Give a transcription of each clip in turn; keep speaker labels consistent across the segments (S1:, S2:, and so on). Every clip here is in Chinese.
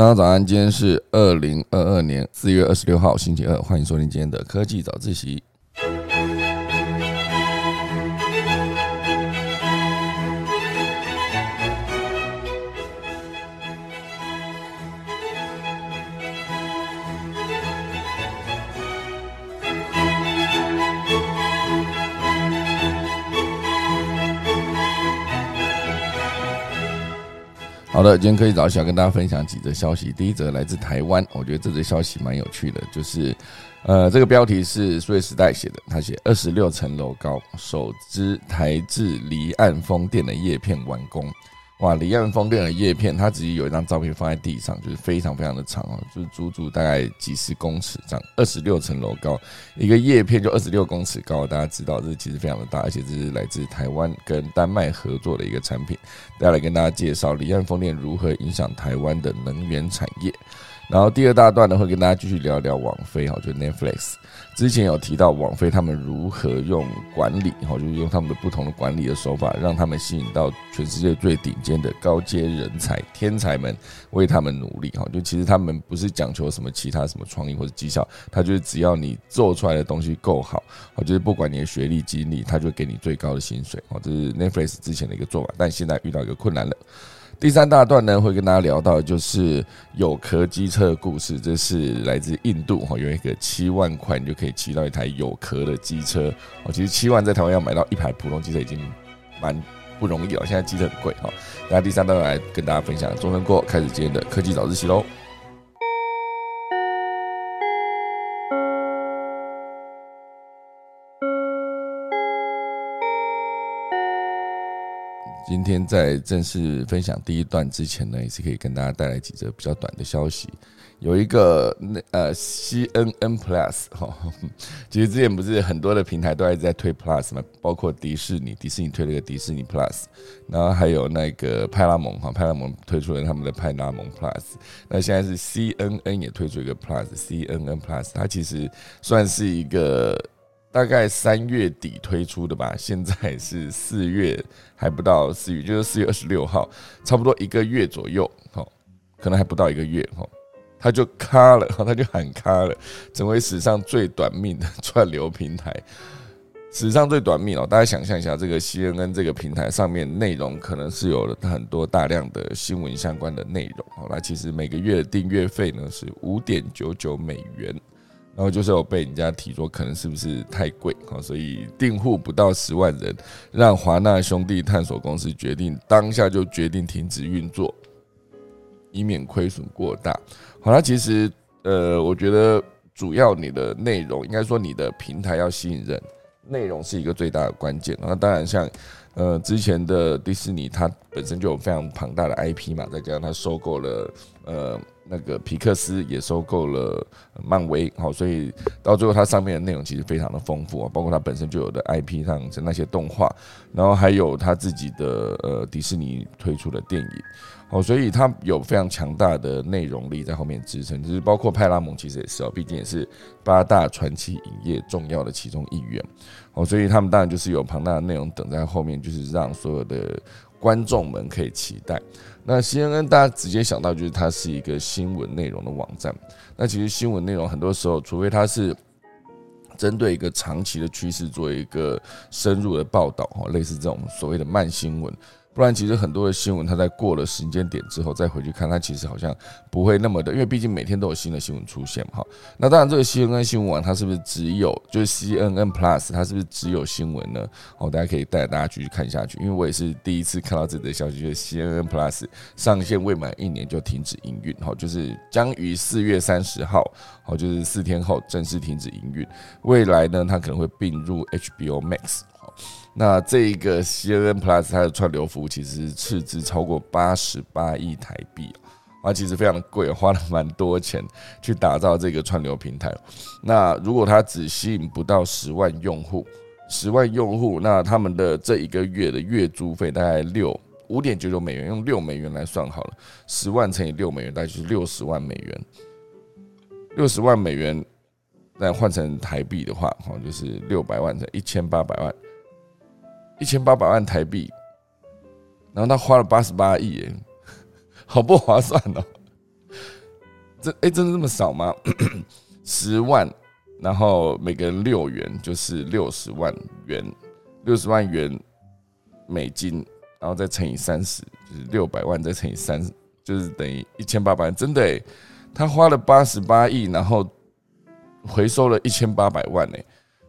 S1: 大家早安，今天是二零二二年四月二十六号，星期二，欢迎收听今天的科技早自习。好的，今天可以早起要跟大家分享几则消息。第一则来自台湾，我觉得这则消息蛮有趣的，就是呃，这个标题是数位时代写的，他写二十六层楼高首支台制离岸风电的叶片完工。哇，离岸风电的叶片，它直接有一张照片放在地上，就是非常非常的长哦，就是足足大概几十公尺这样，二十六层楼高，一个叶片就二十六公尺高，大家知道这其实非常的大，而且这是来自台湾跟丹麦合作的一个产品，大家来跟大家介绍离岸风电如何影响台湾的能源产业。然后第二大段呢，会跟大家继续聊一聊网飞哈，就 Netflix。之前有提到网飞他们如何用管理哈，就是用他们的不同的管理的手法，让他们吸引到全世界最顶尖的高阶人才、天才们为他们努力哈。就其实他们不是讲求什么其他什么创意或者绩效，他就是只要你做出来的东西够好，我就是不管你的学历、经历，他就给你最高的薪水哦。这是 Netflix 之前的一个做法，但现在遇到一个困难了。第三大段呢，会跟大家聊到就是有壳机车的故事。这是来自印度哈，有一个七万块你就可以骑到一台有壳的机车哦。其实七万在台湾要买到一台普通机车已经蛮不容易了，现在机车很贵哈。那第三段来跟大家分享，中生过开始今天的科技早自习喽。今天在正式分享第一段之前呢，也是可以跟大家带来几则比较短的消息。有一个那呃 CNN Plus 哈，其实之前不是很多的平台都一直在推 Plus 嘛，包括迪士尼，迪士尼推了个迪士尼 Plus，然后还有那个派拉蒙哈，派拉蒙推出了他们的派拉蒙 Plus，那现在是 CNN 也推出一个 Plus，CNN Plus，它其实算是一个。大概三月底推出的吧，现在是四月，还不到四月，就是四月二十六号，差不多一个月左右，哈，可能还不到一个月，哈，它就卡了，他，就喊卡了，成为史上最短命的串流平台，史上最短命哦。大家想象一下，这个 CNN 这个平台上面内容可能是有了很多大量的新闻相关的内容，哦，那其实每个月的订阅费呢是五点九九美元。然后就是有被人家提说可能是不是太贵啊，所以订户不到十万人，让华纳兄弟探索公司决定当下就决定停止运作，以免亏损过大。好，那其实呃，我觉得主要你的内容应该说你的平台要吸引人，内容是一个最大的关键。那当然像呃之前的迪士尼，它本身就有非常庞大的 IP 嘛，再加上它收购了呃。那个皮克斯也收购了漫威，好，所以到最后它上面的内容其实非常的丰富啊，包括它本身就有的 IP 上的那些动画，然后还有它自己的呃迪士尼推出的电影，好，所以它有非常强大的内容力在后面支撑，就是包括派拉蒙其实也是哦，毕竟也是八大传奇影业重要的其中一员，好，所以他们当然就是有庞大的内容等在后面，就是让所有的观众们可以期待。那 CNN 大家直接想到就是它是一个新闻内容的网站。那其实新闻内容很多时候，除非它是针对一个长期的趋势做一个深入的报道，哈，类似这种所谓的慢新闻。不然，其实很多的新闻，它在过了时间点之后再回去看，它其实好像不会那么的，因为毕竟每天都有新的新闻出现嘛。哈，那当然，这个 CNN 新闻网它是不是只有就是 CNN Plus，它是不是只有新闻呢？哦，大家可以带大家继续看下去，因为我也是第一次看到这则消息，就是 CNN Plus 上线未满一年就停止营运，哈，就是将于四月三十号，好，就是四天后正式停止营运。未来呢，它可能会并入 HBO Max。那这一个 CNN Plus 它的串流服务其实斥资超过八十八亿台币啊，其实非常贵，花了蛮多钱去打造这个串流平台。那如果它只吸引不到十万用户，十万用户，那他们的这一个月的月租费大概六五点九九美元，用六美元来算好了，十万乘以六美元，大概就是六十万美元。六十万美元，那换成台币的话，哈，就是六百万乘一千八百万。一千八百万台币，然后他花了八十八亿，耶，好不划算哦！这哎真的这么少吗？十万，然后每个人六元，就是六十万元，六十万元美金，然后再乘以三十，就是六百万，再乘以三，就是等于一千八百万。真的，他花了八十八亿，然后回收了一千八百万哎，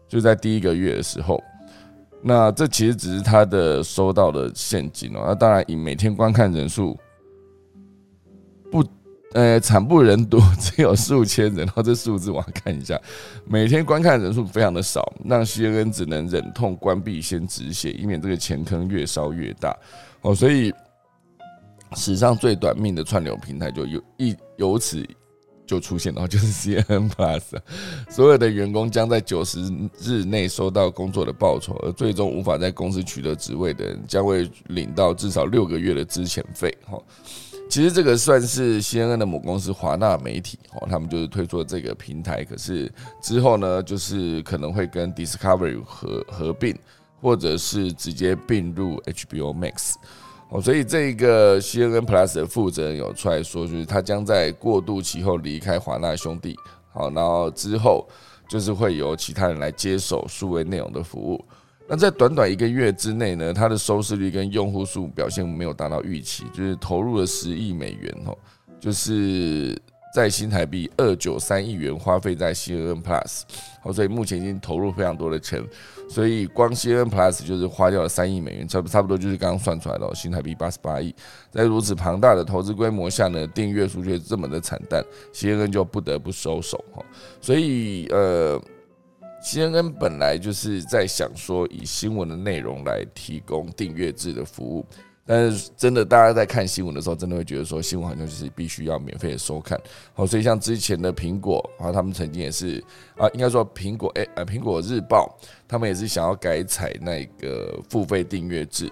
S1: 就在第一个月的时候。那这其实只是他的收到的现金哦。那当然以每天观看人数不。呃，惨不忍睹，只有数千人。然后这数字我要看一下，每天观看人数非常的少，让 CNN 只能忍痛关闭先止血，以免这个钱坑越烧越大。哦，所以史上最短命的串流平台就有一由此就出现然后，就是 CN Plus，所有的员工将在九十日内收到工作的报酬，而最终无法在公司取得职位的人将会领到至少六个月的资遣费。哈。其实这个算是 CNN 的母公司华纳媒体哦，他们就是推出了这个平台。可是之后呢，就是可能会跟 Discovery 合合并，或者是直接并入 HBO Max 哦。所以这个 CNN Plus 的负责人有出来说，就是他将在过渡期后离开华纳兄弟，好，然后之后就是会由其他人来接手数位内容的服务。那在短短一个月之内呢，它的收视率跟用户数表现没有达到预期，就是投入了十亿美元哦，就是在新台币二九三亿元花费在 CNN Plus，哦，所以目前已经投入非常多的钱，所以光 CNN Plus 就是花掉了三亿美元，差不差不多就是刚刚算出来的新台币八十八亿，在如此庞大的投资规模下呢，订阅数却这么的惨淡，CNN 就不得不收手哈，所以呃。CNN 本来就是在想说以新闻的内容来提供订阅制的服务，但是真的大家在看新闻的时候，真的会觉得说新闻好像就是必须要免费的收看。好，所以像之前的苹果啊，他们曾经也是啊，应该说苹果诶呃苹果日报，他们也是想要改采那个付费订阅制，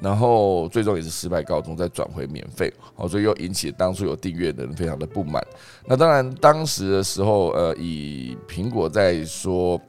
S1: 然后最终也是失败告终，再转回免费。好，所以又引起当初有订阅的人非常的不满。那当然当时的时候，呃，以苹果在说。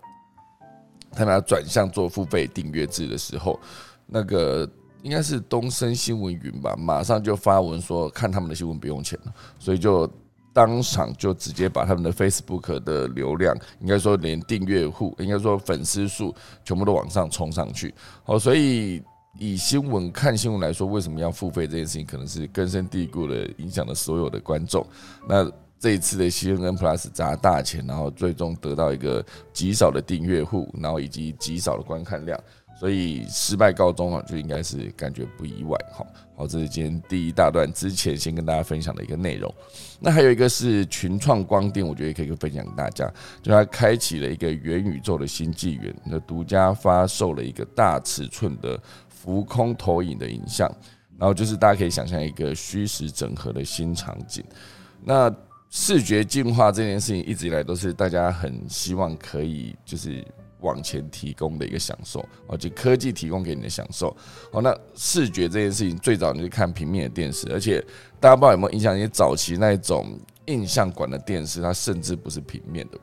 S1: 他们要转向做付费订阅制的时候，那个应该是东森新闻云吧，马上就发文说看他们的新闻不用钱了，所以就当场就直接把他们的 Facebook 的流量，应该说连订阅户，应该说粉丝数全部都往上冲上去。好，所以以新闻看新闻来说，为什么要付费这件事情，可能是根深蒂固的影响了所有的观众。那这一次的 CNN Plus 砸大钱，然后最终得到一个极少的订阅户，然后以及极少的观看量，所以失败告终啊，就应该是感觉不意外。哈，好，这是今天第一大段之前先跟大家分享的一个内容。那还有一个是群创光电，我觉得也可以分享给大家，就它开启了一个元宇宙的新纪元，那独家发售了一个大尺寸的浮空投影的影像，然后就是大家可以想象一个虚实整合的新场景，那。视觉进化这件事情一直以来都是大家很希望可以就是往前提供的一个享受而且科技提供给你的享受好。那视觉这件事情最早你是看平面的电视，而且大家不知道有没有印象，你早期那种印象馆的电视，它甚至不是平面的。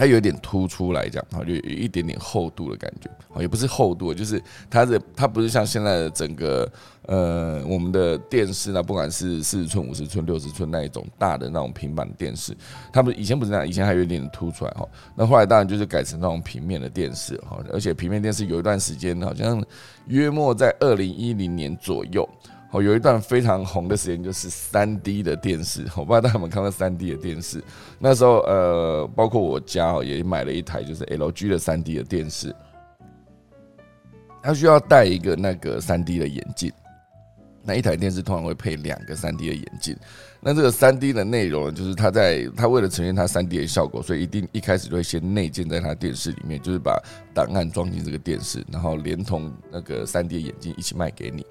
S1: 它有点突出来讲，好，就有一点点厚度的感觉，好，也不是厚度，就是它的它不是像现在的整个呃我们的电视呢，不管是四十寸、五十寸、六十寸那一种大的那种平板电视，它不以前不是这样，以前还有一点突出来哈，那后来当然就是改成那种平面的电视哈，而且平面电视有一段时间好像约莫在二零一零年左右。哦，有一段非常红的时间就是三 D 的电视，我不知道大家有没有看过三 D 的电视。那时候，呃，包括我家哦，也买了一台就是 LG 的三 D 的电视。它需要戴一个那个三 D 的眼镜，那一台电视通常会配两个三 D 的眼镜。那这个三 D 的内容呢，就是它在它为了呈现它三 D 的效果，所以一定一开始就会先内建在它电视里面，就是把档案装进这个电视，然后连同那个三 D 的眼镜一起卖给你。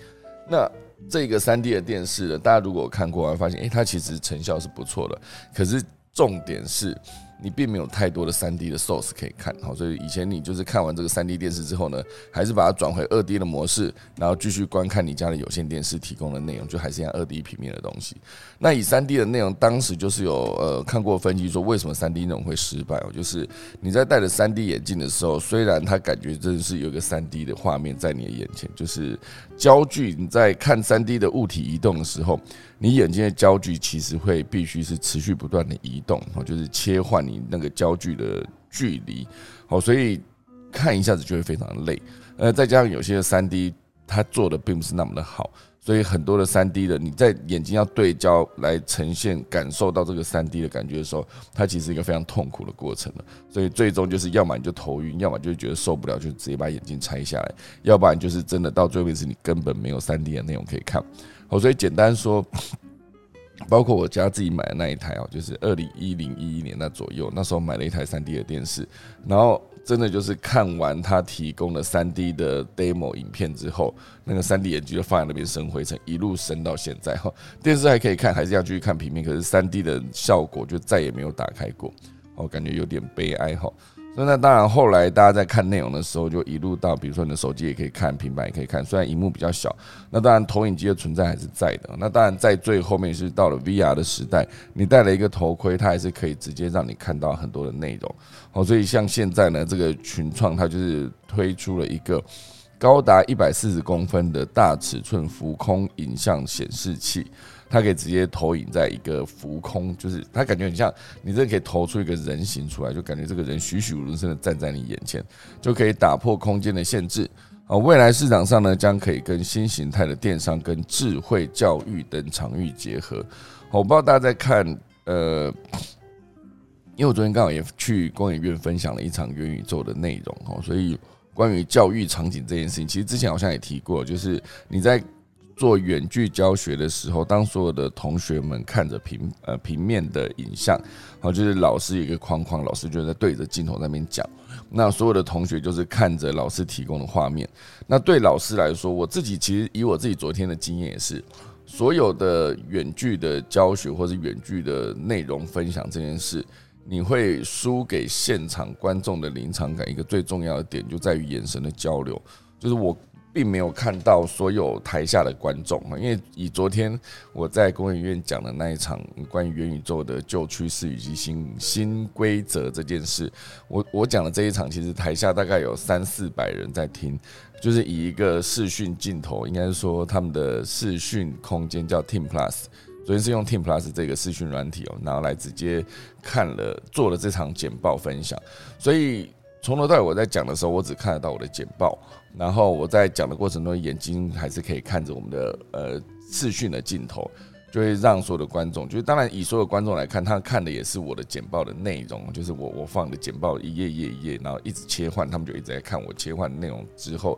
S1: 那这个三 D 的电视呢，大家如果看过，会发现，哎，它其实成效是不错的。可是重点是，你并没有太多的三 D 的 source 可以看，好，所以以前你就是看完这个三 D 电视之后呢，还是把它转回二 D 的模式，然后继续观看你家的有线电视提供的内容，就还是像二 D 平面的东西。那以三 D 的内容，当时就是有呃看过分析说，为什么三 D 内容会失败哦，就是你在戴着三 D 眼镜的时候，虽然它感觉真的是有一个三 D 的画面在你的眼前，就是焦距你在看三 D 的物体移动的时候。你眼睛的焦距其实会必须是持续不断的移动，哦，就是切换你那个焦距的距离，好，所以看一下子就会非常累。呃，再加上有些三 D 它做的并不是那么的好，所以很多的三 D 的你在眼睛要对焦来呈现感受到这个三 D 的感觉的时候，它其实一个非常痛苦的过程了。所以最终就是要么你就头晕，要么就觉得受不了，就直接把眼镜拆下来，要不然就是真的到最后为止你根本没有三 D 的内容可以看。好，所以简单说，包括我家自己买的那一台哦，就是二零一零一一年那左右，那时候买了一台三 D 的电视，然后真的就是看完他提供的三 D 的 demo 影片之后，那个三 D 眼镜就放在那边生灰尘，一路生到现在哈。电视还可以看，还是要继续看平面，可是三 D 的效果就再也没有打开过，我感觉有点悲哀哈。那当然，后来大家在看内容的时候，就一路到，比如说你的手机也可以看，平板也可以看。虽然荧幕比较小，那当然投影机的存在还是在的。那当然，在最后面是到了 VR 的时代，你戴了一个头盔，它还是可以直接让你看到很多的内容。好，所以像现在呢，这个群创它就是推出了一个高达一百四十公分的大尺寸浮空影像显示器。它可以直接投影在一个浮空，就是它感觉很像你这可以投出一个人形出来，就感觉这个人栩栩如生的站在你眼前，就可以打破空间的限制啊！未来市场上呢，将可以跟新形态的电商跟智慧教育等场域结合。我不知道大家在看，呃，因为我昨天刚好也去工研院分享了一场元宇宙的内容哦，所以关于教育场景这件事情，其实之前好像也提过，就是你在。做远距教学的时候，当所有的同学们看着平呃平面的影像，好，就是老师一个框框，老师就在对着镜头那边讲，那所有的同学就是看着老师提供的画面。那对老师来说，我自己其实以我自己昨天的经验也是，所有的远距的教学或者远距的内容分享这件事，你会输给现场观众的临场感。一个最重要的点就在于眼神的交流，就是我。并没有看到所有台下的观众啊，因为以昨天我在公演院讲的那一场关于元宇宙的旧趋势以及新新规则这件事，我我讲的这一场，其实台下大概有三四百人在听，就是以一个视讯镜头，应该是说他们的视讯空间叫 Team Plus，昨天是用 Team Plus 这个视讯软体哦，然后来直接看了做了这场简报分享，所以从头到尾我在讲的时候，我只看得到我的简报。然后我在讲的过程中，眼睛还是可以看着我们的呃视讯的镜头，就会让所有的观众，就是当然以所有观众来看，他看的也是我的简报的内容，就是我我放的简报一页一页一页，然后一直切换，他们就一直在看我切换内容之后。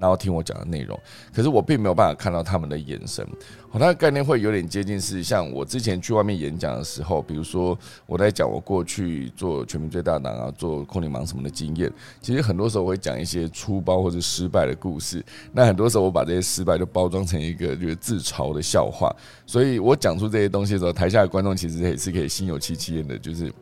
S1: 然后听我讲的内容，可是我并没有办法看到他们的眼神。好，它的概念会有点接近，是像我之前去外面演讲的时候，比如说我在讲我过去做全民最大党啊，做空灵盲什么的经验。其实很多时候我会讲一些粗暴或者失败的故事。那很多时候我把这些失败都包装成一个就是自嘲的笑话。所以我讲出这些东西的时候，台下的观众其实也是可以心有戚戚焉的，就是。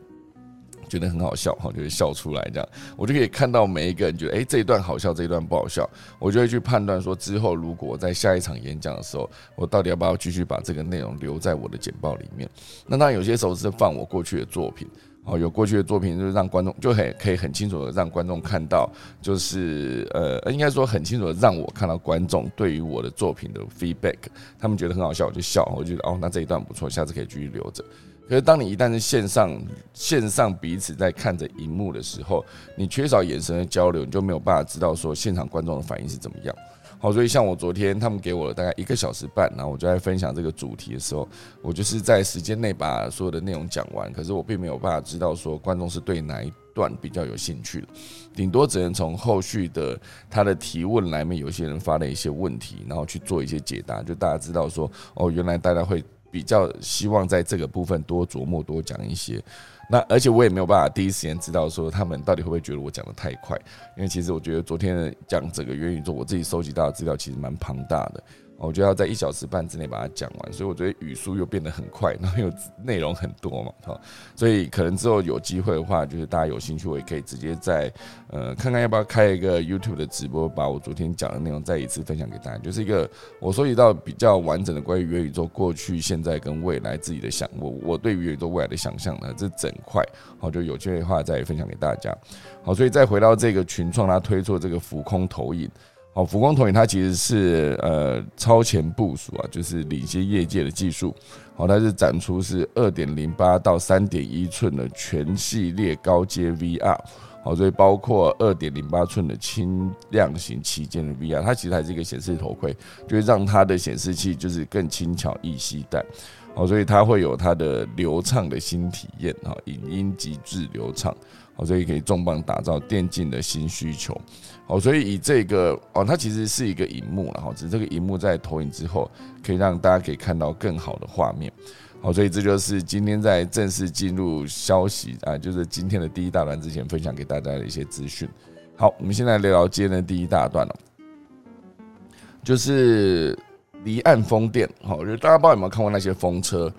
S1: 觉得很好笑哈，就会笑出来这样，我就可以看到每一个人觉得哎这一段好笑，这一段不好笑，我就会去判断说之后如果在下一场演讲的时候，我到底要不要继续把这个内容留在我的简报里面。那当然有些时候是放我过去的作品，哦，有过去的作品就是让观众就很可以很清楚的让观众看到，就是呃应该说很清楚的让我看到观众对于我的作品的 feedback，他们觉得很好笑我就笑，我觉得哦那这一段不错，下次可以继续留着。可是，当你一旦是线上线上彼此在看着荧幕的时候，你缺少眼神的交流，你就没有办法知道说现场观众的反应是怎么样。好，所以像我昨天他们给我了大概一个小时半，然后我就在分享这个主题的时候，我就是在时间内把所有的内容讲完。可是我并没有办法知道说观众是对哪一段比较有兴趣，顶多只能从后续的他的提问来面，有些人发了一些问题，然后去做一些解答，就大家知道说哦，原来大家会。比较希望在这个部分多琢磨多讲一些，那而且我也没有办法第一时间知道说他们到底会不会觉得我讲的太快，因为其实我觉得昨天讲整个元宇宙，我自己收集到的资料其实蛮庞大的，我就要在一小时半之内把它讲完，所以我觉得语速又变得很快，然后又内容很多嘛，哈，所以可能之后有机会的话，就是大家有兴趣，我也可以直接在呃看看要不要开一个 YouTube 的直播，把我昨天讲的内容再一次分享给大家，就是一个我收集到比较完整的关于元宇宙过去、现在跟未来自己的想我我对元宇宙未来的想象呢，这整块好就有机会的话再分享给大家，好，所以再回到这个群创，它推出的这个浮空投影。好，浮光投影它其实是呃超前部署啊，就是领先业界的技术。好，它是展出是二点零八到三点一寸的全系列高阶 VR。好，所以包括二点零八寸的轻量型旗舰的 VR，它其实还是一个显示头盔，就是让它的显示器就是更轻巧易携带。好，所以它会有它的流畅的新体验哈，影音极致流畅。好，所以可以重磅打造电竞的新需求。好，所以以这个哦，它其实是一个荧幕了哈，只是这个荧幕在投影之后，可以让大家可以看到更好的画面。好，所以这就是今天在正式进入消息啊，就是今天的第一大段之前分享给大家的一些资讯。好，我们现在聊聊今天的第一大段了，就是离岸风电。好，就大家不知道有没有看过那些风车，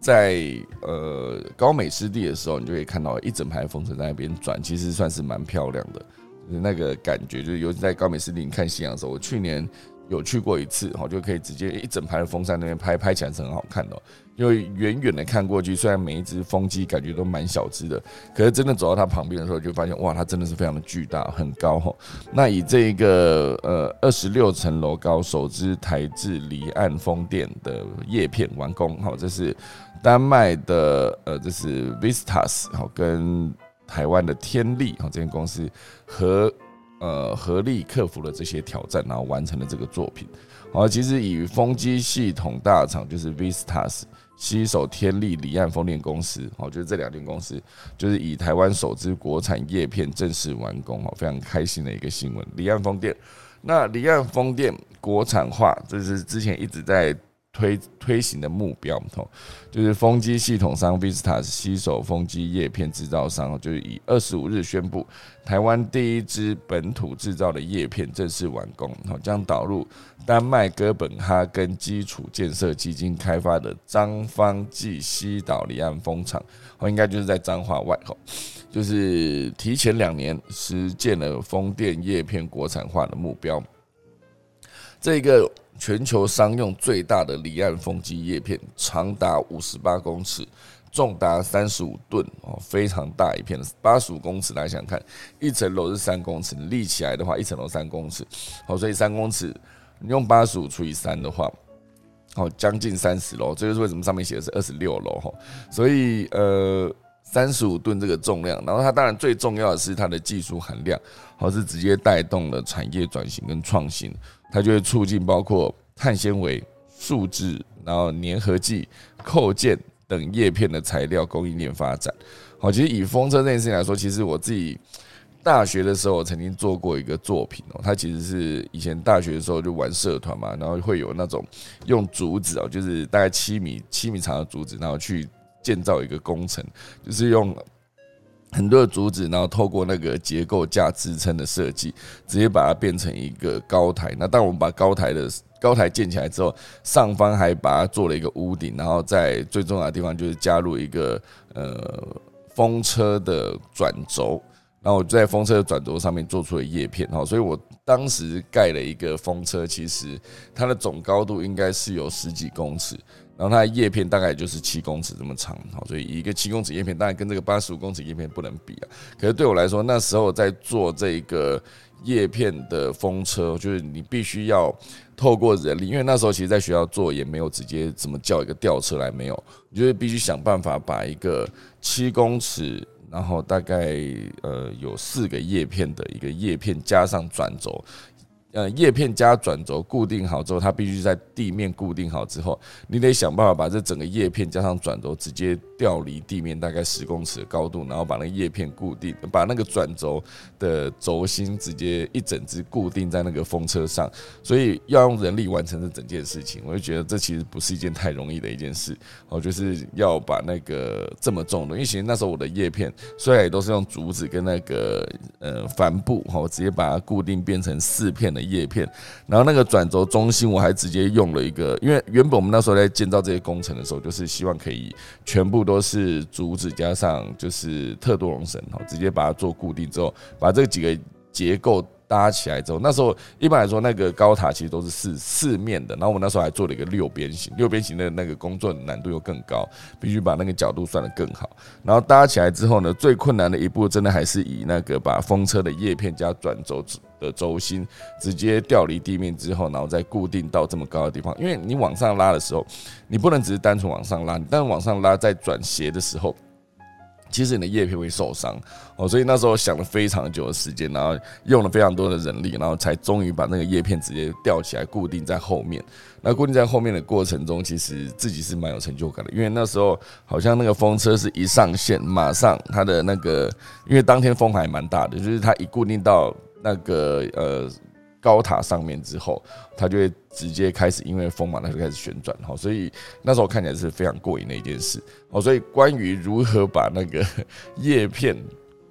S1: 在呃高美湿地的时候，你就可以看到一整排风车在那边转，其实算是蛮漂亮的。那个感觉，就是尤其在高美湿地看夕阳的时候，我去年有去过一次，哈，就可以直接一整排的风扇那边拍，拍起来是很好看的。因为远远的看过去，虽然每一只风机感觉都蛮小只的，可是真的走到它旁边的时候，就发现哇，它真的是非常的巨大，很高哈。那以这个呃二十六层楼高首支台制离岸风电的叶片完工，好，这是丹麦的呃，这是 Vistas 好跟。台湾的天力啊这间公司和呃合力克服了这些挑战，然后完成了这个作品。好，其实以风机系统大厂就是 Vistas 携手天力离岸风电公司，好，就是这两间公司就是以台湾首支国产叶片正式完工，哈，非常开心的一个新闻。离岸风电，那离岸风电国产化，这是之前一直在。推推行的目标，吼，就是风机系统商 Vistas 携手风机叶片制造商，就是以二十五日宣布，台湾第一支本土制造的叶片正式完工，吼，将导入丹麦哥本哈根基础建设基金开发的彰方暨西岛离岸风场，哦，应该就是在彰化外，吼，就是提前两年实践了风电叶片国产化的目标，这个。全球商用最大的离岸风机叶片，长达五十八公尺，重达三十五吨哦，非常大一片的。八十五公尺，大家想看，一层楼是三公尺，立起来的话，一层楼三公尺，好，所以三公尺，你用八十五除以三的话，好，将近三十楼。这就是为什么上面写的是二十六楼哈。所以呃，三十五吨这个重量，然后它当然最重要的是它的技术含量，好是直接带动了产业转型跟创新。它就会促进包括碳纤维、树脂，然后粘合剂、扣件等叶片的材料供应链发展。好，其实以风车这件事情来说，其实我自己大学的时候曾经做过一个作品哦。它其实是以前大学的时候就玩社团嘛，然后会有那种用竹子哦，就是大概七米七米长的竹子，然后去建造一个工程，就是用。很多的竹子，然后透过那个结构架支撑的设计，直接把它变成一个高台。那当我们把高台的高台建起来之后，上方还把它做了一个屋顶，然后在最重要的地方就是加入一个呃风车的转轴。然后我在风车的转轴上面做出了叶片，哈，所以我当时盖了一个风车，其实它的总高度应该是有十几公尺。然后它的叶片大概就是七公尺这么长，好，所以一个七公尺叶片当然跟这个八十五公尺叶片不能比啊。可是对我来说，那时候在做这个叶片的风车，就是你必须要透过人力，因为那时候其实在学校做也没有直接怎么叫一个吊车来，没有，你就是必须想办法把一个七公尺，然后大概呃有四个叶片的一个叶片加上转轴。呃，叶片加转轴固定好之后，它必须在地面固定好之后，你得想办法把这整个叶片加上转轴直接调离地面大概十公尺的高度，然后把那个叶片固定，把那个转轴的轴心直接一整只固定在那个风车上。所以要用人力完成这整件事情，我就觉得这其实不是一件太容易的一件事。哦，就是要把那个这么重的，因为其实那时候我的叶片虽然也都是用竹子跟那个呃帆布，哈，直接把它固定变成四片的。叶片，然后那个转轴中心我还直接用了一个，因为原本我们那时候在建造这些工程的时候，就是希望可以全部都是竹子加上就是特多龙绳，哈，直接把它做固定之后，把这几个结构。搭起来之后，那时候一般来说，那个高塔其实都是四四面的。然后我们那时候还做了一个六边形，六边形的那个工作难度又更高，必须把那个角度算得更好。然后搭起来之后呢，最困难的一步，真的还是以那个把风车的叶片加转轴的轴心直接调离地面之后，然后再固定到这么高的地方。因为你往上拉的时候，你不能只是单纯往上拉，但往上拉在转斜的时候。其实你的叶片会受伤哦，所以那时候想了非常久的时间，然后用了非常多的人力，然后才终于把那个叶片直接吊起来固定在后面。那固定在后面的过程中，其实自己是蛮有成就感的，因为那时候好像那个风车是一上线，马上它的那个，因为当天风还蛮大的，就是它一固定到那个呃。高塔上面之后，它就会直接开始，因为风嘛，它就开始旋转哈，所以那时候看起来是非常过瘾的一件事哦。所以关于如何把那个 叶片。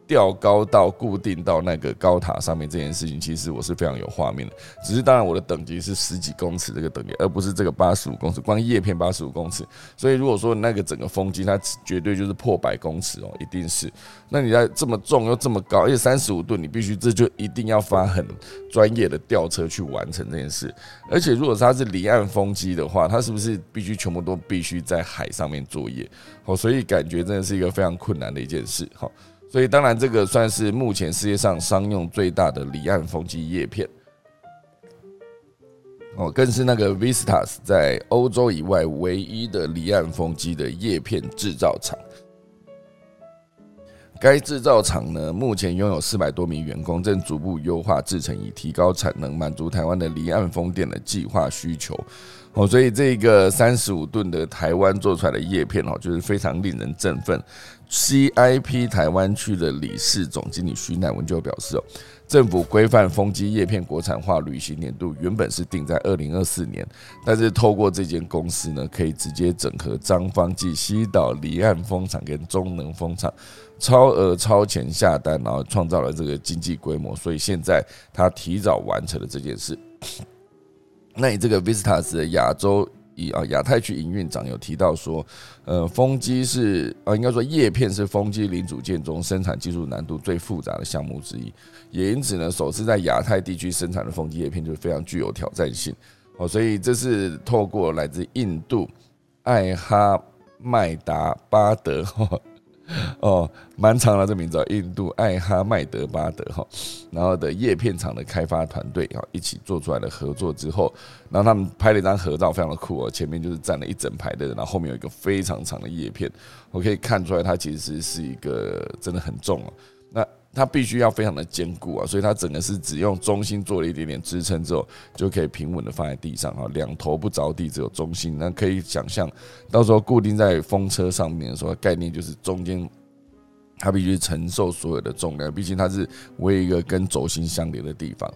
S1: 吊高到固定到那个高塔上面这件事情，其实我是非常有画面的。只是当然我的等级是十几公尺这个等级，而不是这个八十五公尺。光叶片八十五公尺，所以如果说那个整个风机，它绝对就是破百公尺哦，一定是。那你在这么重又这么高，而且三十五吨，你必须这就一定要发很专业的吊车去完成这件事。而且如果它是离岸风机的话，它是不是必须全部都必须在海上面作业？哦，所以感觉真的是一个非常困难的一件事。好。所以当然，这个算是目前世界上商用最大的离岸风机叶片，哦，更是那个 Vistas 在欧洲以外唯一的离岸风机的叶片制造厂。该制造厂呢，目前拥有四百多名员工，正逐步优化制程，以提高产能，满足台湾的离岸风电的计划需求。哦，所以这个三十五吨的台湾做出来的叶片哦，就是非常令人振奋。CIP 台湾区的理事总经理徐乃文就表示哦，政府规范风机叶片国产化履行年度原本是定在二零二四年，但是透过这间公司呢，可以直接整合张方暨西岛离岸风场跟中能风场，超额超前下单，然后创造了这个经济规模，所以现在他提早完成了这件事。那你这个 Vistas 的亚洲？以啊，亚太区营运长有提到说，呃，风机是啊，应该说叶片是风机零组件中生产技术难度最复杂的项目之一，也因此呢，首次在亚太地区生产的风机叶片就非常具有挑战性哦，所以这是透过来自印度艾哈迈达巴德。哦，蛮长的这名字，印度艾哈迈德巴德哈，然后的叶片厂的开发团队啊，一起做出来的合作之后，然后他们拍了一张合照，非常的酷哦，前面就是站了一整排的人，然后后面有一个非常长的叶片，我可以看出来它其实是一个真的很重哦，那它必须要非常的坚固啊，所以它整个是只用中心做了一点点支撑之后，就可以平稳的放在地上啊，两头不着地，只有中心，那可以想象到时候固定在风车上面的时候，概念就是中间。它必须承受所有的重量，毕竟它是唯一一个跟轴心相连的地方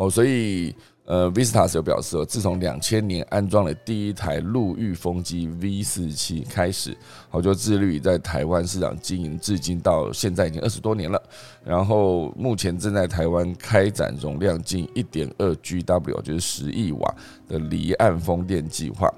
S1: 哦。所以，呃，Vistas 有表示哦，自从两千年安装了第一台陆域风机 V 四七开始，我就致力于在台湾市场经营，至今到现在已经二十多年了。然后，目前正在台湾开展容量近一点二 GW，就是十亿瓦的离岸风电计划。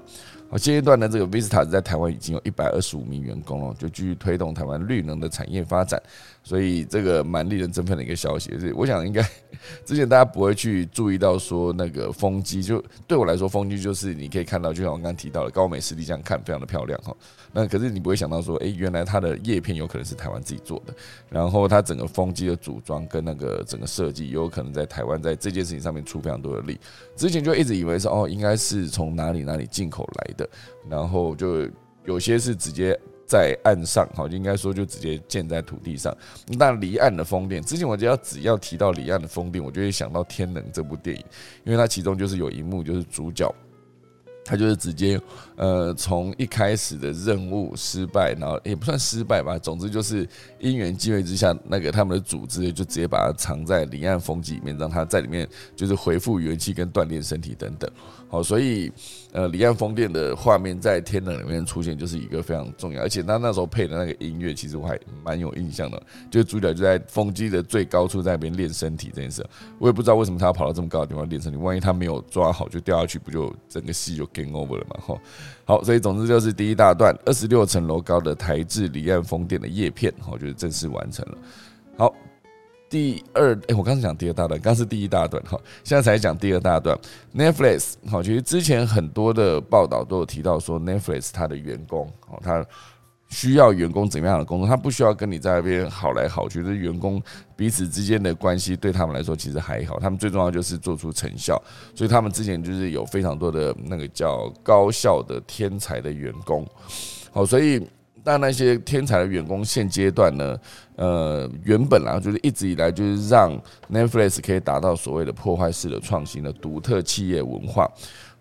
S1: 现阶段呢，这个 Vista 在台湾已经有一百二十五名员工了，就继续推动台湾绿能的产业发展。所以这个蛮令人振奋的一个消息，是我想应该 之前大家不会去注意到说那个风机，就对我来说，风机就是你可以看到，就像我刚刚提到的高美实力这样看，非常的漂亮哈。那可是你不会想到说，哎，原来它的叶片有可能是台湾自己做的，然后它整个风机的组装跟那个整个设计，有可能在台湾在这件事情上面出非常多的力。之前就一直以为是哦，应该是从哪里哪里进口来的，然后就有些是直接。在岸上，哈，应该说就直接建在土地上。那离岸的风电，之前我只要只要提到离岸的风电，我就会想到《天能》这部电影，因为它其中就是有一幕，就是主角他就是直接，呃，从一开始的任务失败，然后也不算失败吧，总之就是因缘际会之下，那个他们的组织就直接把它藏在离岸风机里面，让它在里面就是恢复元气跟锻炼身体等等。好，所以呃，离岸风电的画面在天冷里面出现，就是一个非常重要，而且他那时候配的那个音乐，其实我还蛮有印象的，就主角就在风机的最高处在那边练身体这件事，我也不知道为什么他要跑到这么高的地方练身体，万一他没有抓好就掉下去，不就整个戏就 game over 了嘛？哈，好，所以总之就是第一大段二十六层楼高的台制离岸风电的叶片，好，就是正式完成了。好。第二，哎，我刚才讲第二大段，刚是第一大段哈，现在才讲第二大段。Netflix 好，其实之前很多的报道都有提到说，Netflix 它的员工哦，他需要员工怎么样的工作，他不需要跟你在那边好来好去，就是员工彼此之间的关系对他们来说其实还好，他们最重要就是做出成效，所以他们之前就是有非常多的那个叫高效的天才的员工，好，所以。但那些天才的员工，现阶段呢，呃，原本啊，就是一直以来就是让 Netflix 可以达到所谓的破坏式的创新的独特企业文化，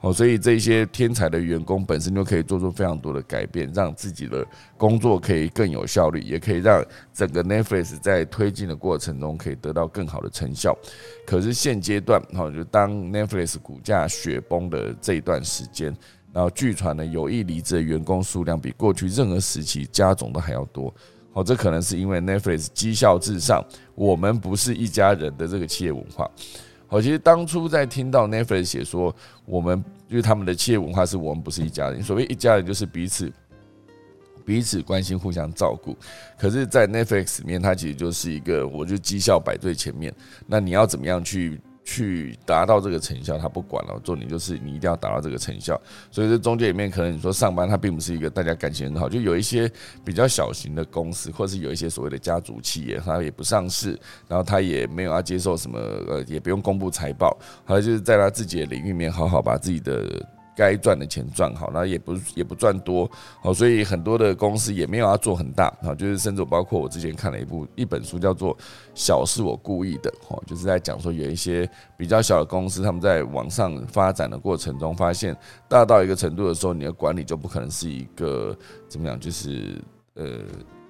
S1: 哦，所以这些天才的员工本身就可以做出非常多的改变，让自己的工作可以更有效率，也可以让整个 Netflix 在推进的过程中可以得到更好的成效。可是现阶段，哈，就当 Netflix 股价雪崩的这一段时间。然后据传呢，有意离职的员工数量比过去任何时期加总都还要多。好，这可能是因为 Netflix 绩效至上，我们不是一家人的这个企业文化。好，其实当初在听到 Netflix 写说我们就是他们的企业文化是我们不是一家人，所谓一家人就是彼此彼此关心、互相照顾。可是，在 Netflix 里面，它其实就是一个，我就绩效摆最前面。那你要怎么样去？去达到这个成效，他不管了。重点就是你一定要达到这个成效。所以这中间里面，可能你说上班，他并不是一个大家感情很好。就有一些比较小型的公司，或是有一些所谓的家族企业，他也不上市，然后他也没有要接受什么，呃，也不用公布财报，还有就是在他自己的领域里面好好把自己的。该赚的钱赚好，那也不也不赚多，好，所以很多的公司也没有要做很大，好，就是甚至包括我之前看了一部一本书，叫做《小是我故意的》，哦，就是在讲说有一些比较小的公司，他们在往上发展的过程中，发现大到一个程度的时候，你的管理就不可能是一个怎么讲，就是呃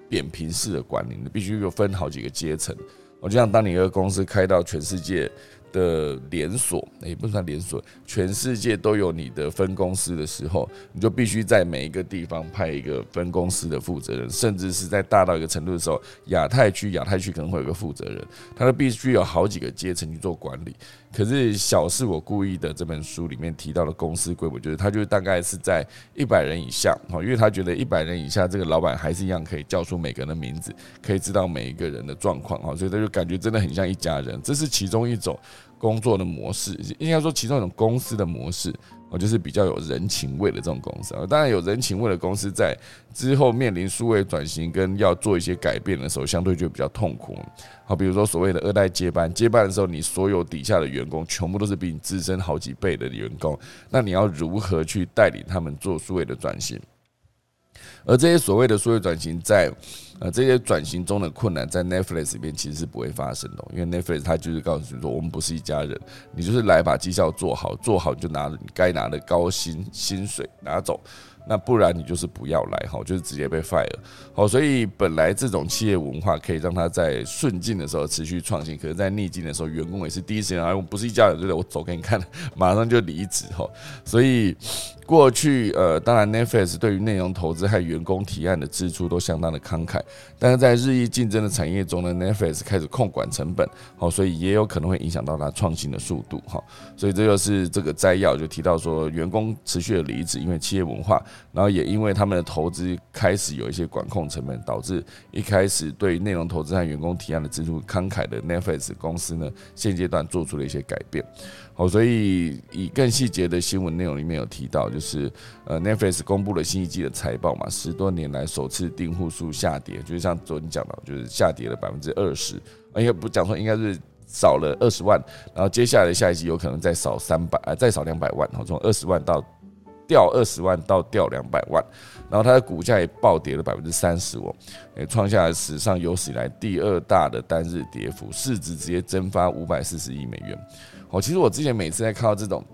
S1: 扁平式的管理，你必须有分好几个阶层。我就像当你一个公司开到全世界。的连锁也不算连锁，全世界都有你的分公司的时候，你就必须在每一个地方派一个分公司的负责人，甚至是在大到一个程度的时候，亚太区亚太区可能会有个负责人，他都必须有好几个阶层去做管理。可是小是我故意的这本书里面提到的公司规模，就是他就是大概是在一百人以下，哈，因为他觉得一百人以下这个老板还是一样可以叫出每个人的名字，可以知道每一个人的状况，哈，所以他就感觉真的很像一家人，这是其中一种。工作的模式，应该说其中一种公司的模式，哦，就是比较有人情味的这种公司。当然，有人情味的公司在之后面临数位转型跟要做一些改变的时候，相对就比较痛苦。好，比如说所谓的二代接班，接班的时候，你所有底下的员工全部都是比你资深好几倍的员工，那你要如何去带领他们做数位的转型？而这些所谓的数位转型，在呃这些转型中的困难，在 Netflix 里面其实是不会发生的，因为 Netflix 它就是告诉你说，我们不是一家人，你就是来把绩效做好，做好就拿你该拿的高薪薪水拿走。那不然你就是不要来哈，就是直接被 fire 好，所以本来这种企业文化可以让他在顺境的时候持续创新，可是，在逆境的时候，员工也是第一时间啊，我们不是一家人，对不对？我走给你看，马上就离职哈。所以过去呃，当然 Netflix 对于内容投资和员工提案的支出都相当的慷慨，但是在日益竞争的产业中呢，Netflix 开始控管成本，好，所以也有可能会影响到它创新的速度哈。所以这就是这个摘要，就提到说，员工持续的离职，因为企业文化。然后也因为他们的投资开始有一些管控成本，导致一开始对内容投资和员工提案的支出慷慨的 Netflix 公司呢，现阶段做出了一些改变。好，所以以更细节的新闻内容里面有提到，就是呃 Netflix 公布了新一季的财报嘛，十多年来首次订户数下跌，就是像昨天讲到，就是下跌了百分之二十，应该不讲说应该是少了二十万，然后接下来的下一季有可能再少三百，呃再少两百万，然后从二十万到。掉二十万到掉两百万，然后它的股价也暴跌了百分之三十哦，也创下了史上有史以来第二大的单日跌幅，市值直接蒸发五百四十亿美元。哦，其实我之前每次在看到这种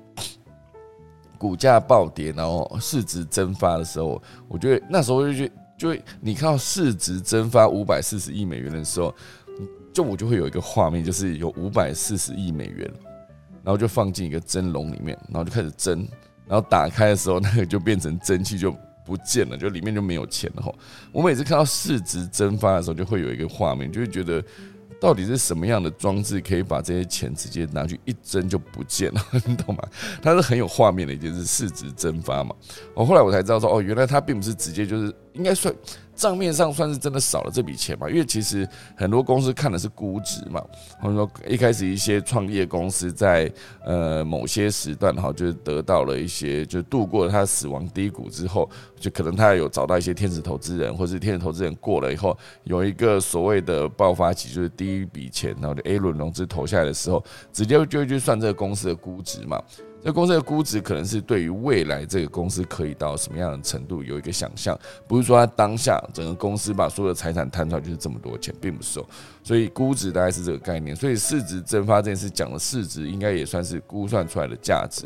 S1: 股价暴跌，然后市值蒸发的时候，我觉得那时候就觉就你看到市值蒸发五百四十亿美元的时候，就我就会有一个画面，就是有五百四十亿美元，然后就放进一个蒸笼里面，然后就开始蒸，然后打开的时候，那个就变成蒸汽就不见了，就里面就没有钱了哈。我每次看到市值蒸发的时候，就会有一个画面，就会觉得。到底是什么样的装置可以把这些钱直接拿去一蒸就不见了？你懂吗？它是很有画面的一件事，市值蒸发嘛。我，后来我才知道说，哦，原来它并不是直接就是应该算。账面上算是真的少了这笔钱嘛？因为其实很多公司看的是估值嘛，或者说一开始一些创业公司在呃某些时段哈，就是得到了一些，就度过了他死亡低谷之后，就可能他有找到一些天使投资人，或是天使投资人过了以后，有一个所谓的爆发期，就是第一笔钱，然后就 A 轮融资投下来的时候，直接就去算这个公司的估值嘛。这公司的估值可能是对于未来这个公司可以到什么样的程度有一个想象，不是说它当下整个公司把所有的财产摊出来就是这么多钱，并不是哦。所以估值大概是这个概念。所以市值蒸发这件事讲的市值应该也算是估算出来的价值。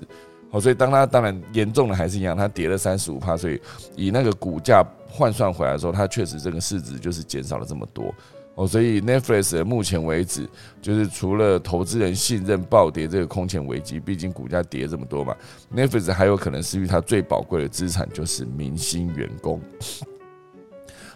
S1: 好，所以当它当然严重的还是一样，它跌了三十五帕，所以以那个股价换算回来的时候，它确实这个市值就是减少了这么多。哦，所以 Netflix 目前为止，就是除了投资人信任暴跌这个空前危机，毕竟股价跌这么多嘛，Netflix 还有可能失去它最宝贵的资产，就是明星员工。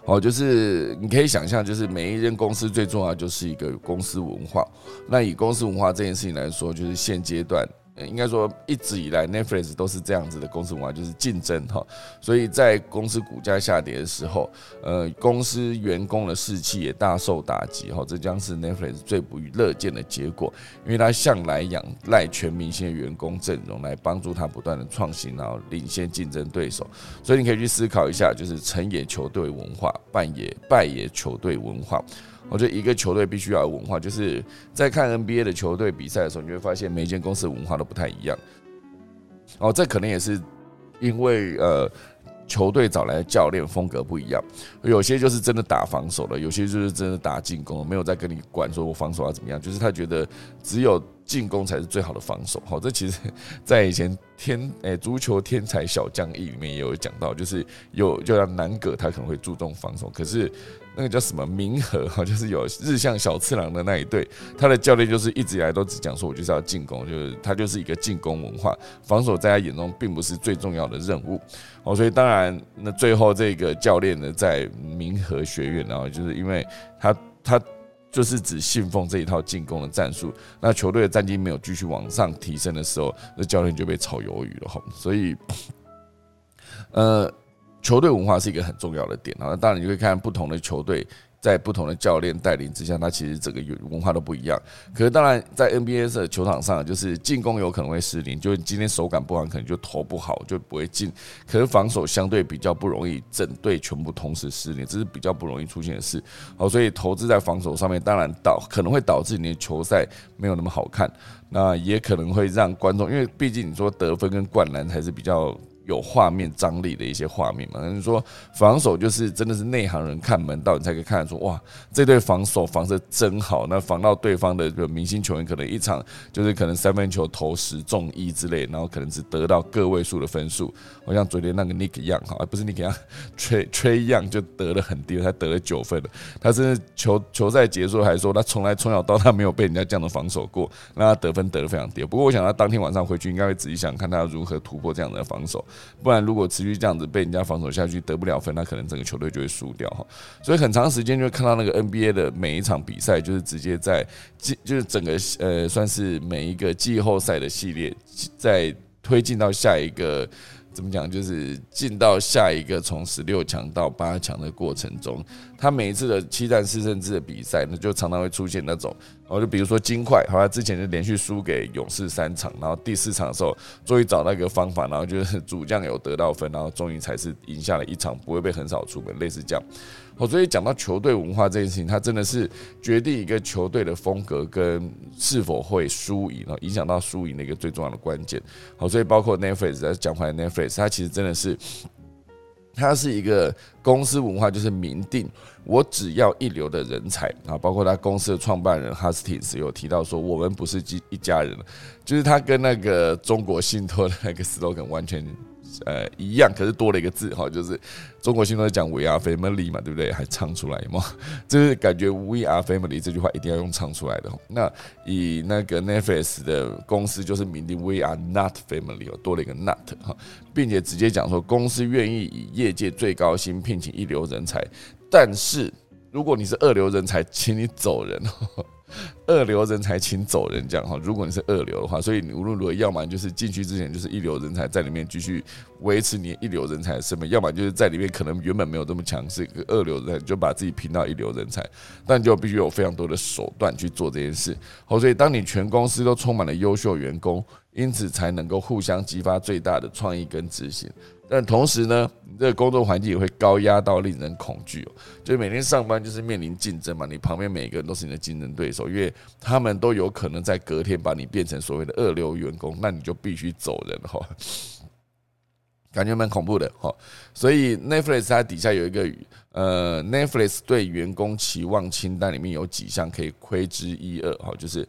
S1: 哦，就是你可以想象，就是每一间公司最重要就是一个公司文化。那以公司文化这件事情来说，就是现阶段。应该说，一直以来，Netflix 都是这样子的公司文化，就是竞争哈。所以在公司股价下跌的时候，呃，公司员工的士气也大受打击哈。这将是 Netflix 最不乐见的结果，因为他向来仰赖全明星的员工阵容来帮助他不断的创新，然后领先竞争对手。所以你可以去思考一下，就是成也球队文化，败也败也球队文化。我觉得一个球队必须要有文化，就是在看 NBA 的球队比赛的时候，你会发现每一间公司的文化都不太一样。哦，这可能也是因为呃球队找来的教练风格不一样，有些就是真的打防守的，有些就是真的打进攻，没有在跟你管说我防守要怎么样，就是他觉得只有进攻才是最好的防守。好，这其实在以前天诶足球天才小将一里面也有讲到，就是有就像南葛他可能会注重防守，可是。那个叫什么明和哈，就是有日向小次郎的那一队，他的教练就是一直以来都只讲说，我就是要进攻，就是他就是一个进攻文化，防守在他眼中并不是最重要的任务哦。所以当然，那最后这个教练呢，在明和学院，然后就是因为他他就是只信奉这一套进攻的战术，那球队的战绩没有继续往上提升的时候，那教练就被炒鱿鱼了哈。所以，呃。球队文化是一个很重要的点啊，当然你会看不同的球队在不同的教练带领之下，它其实整个文化都不一样。可是当然在 NBA 的球场上，就是进攻有可能会失灵，就是今天手感不好，可能就投不好，就不会进。可是防守相对比较不容易，整队全部同时失灵，这是比较不容易出现的事。好，所以投资在防守上面，当然导可能会导致你的球赛没有那么好看，那也可能会让观众，因为毕竟你说得分跟灌篮还是比较。有画面张力的一些画面嘛？你说防守就是真的是内行人看门道，你才可以看得出哇，这对防守防的真好。那防到对方的这个明星球员，可能一场就是可能三分球投十中一之类，然后可能只得到个位数的分数。我像昨天那个 Nick 一样哈，不是 Nick 一样，吹吹一样就得了很低，他得了九分了。他甚至球球赛结束还说，他从来从小到大没有被人家这样的防守过，那他得分得的非常低。不过我想他当天晚上回去应该会仔细想看他如何突破这样的防守。不然，如果持续这样子被人家防守下去，得不了分，那可能整个球队就会输掉哈。所以很长时间就会看到那个 NBA 的每一场比赛，就是直接在季，就是整个呃，算是每一个季后赛的系列，在推进到下一个。怎么讲？就是进到下一个从十六强到八强的过程中，他每一次的七战四胜制的比赛，那，就常常会出现那种，哦，就比如说金块，好像之前就连续输给勇士三场，然后第四场的时候，终于找到一个方法，然后就是主将有得到分，然后终于才是赢下了一场，不会被很少出门，类似这样。哦，所以讲到球队文化这件事情，它真的是决定一个球队的风格跟是否会输赢，哦，影响到输赢的一个最重要的关键。好，所以包括 Netflix 在讲回来，Netflix 它其实真的是它是一个公司文化，就是明定我只要一流的人才啊，包括他公司的创办人哈斯汀斯有提到说，我们不是一一家人，就是他跟那个中国信托的那个 slogan 完全。呃，一样，可是多了一个字哈，就是中国新闻讲 “we are family” 嘛，对不对？还唱出来嘛，就是感觉 “we are family” 这句话一定要用唱出来的。那以那个 Netflix 的公司就是明定 “we are not family” 哦，多了一个 “not” 哈，并且直接讲说，公司愿意以业界最高薪聘请一流人才，但是如果你是二流人才，请你走人。二流人才请走人，这样哈。如果你是二流的话，所以你无论如何，要么就是进去之前就是一流人才，在里面继续维持你一流人才的身份；要么就是在里面可能原本没有这么强势，个二流人才就把自己拼到一流人才，但就必须有非常多的手段去做这件事。好，所以当你全公司都充满了优秀员工，因此才能够互相激发最大的创意跟执行。但同时呢，你这个工作环境也会高压到令人恐惧哦。就每天上班就是面临竞争嘛，你旁边每个人都是你的竞争对手，因为他们都有可能在隔天把你变成所谓的二流员工，那你就必须走人哈。感觉蛮恐怖的哈。所以 Netflix 它底下有一个呃，Netflix 对员工期望清单里面有几项可以窥之一二哈，就是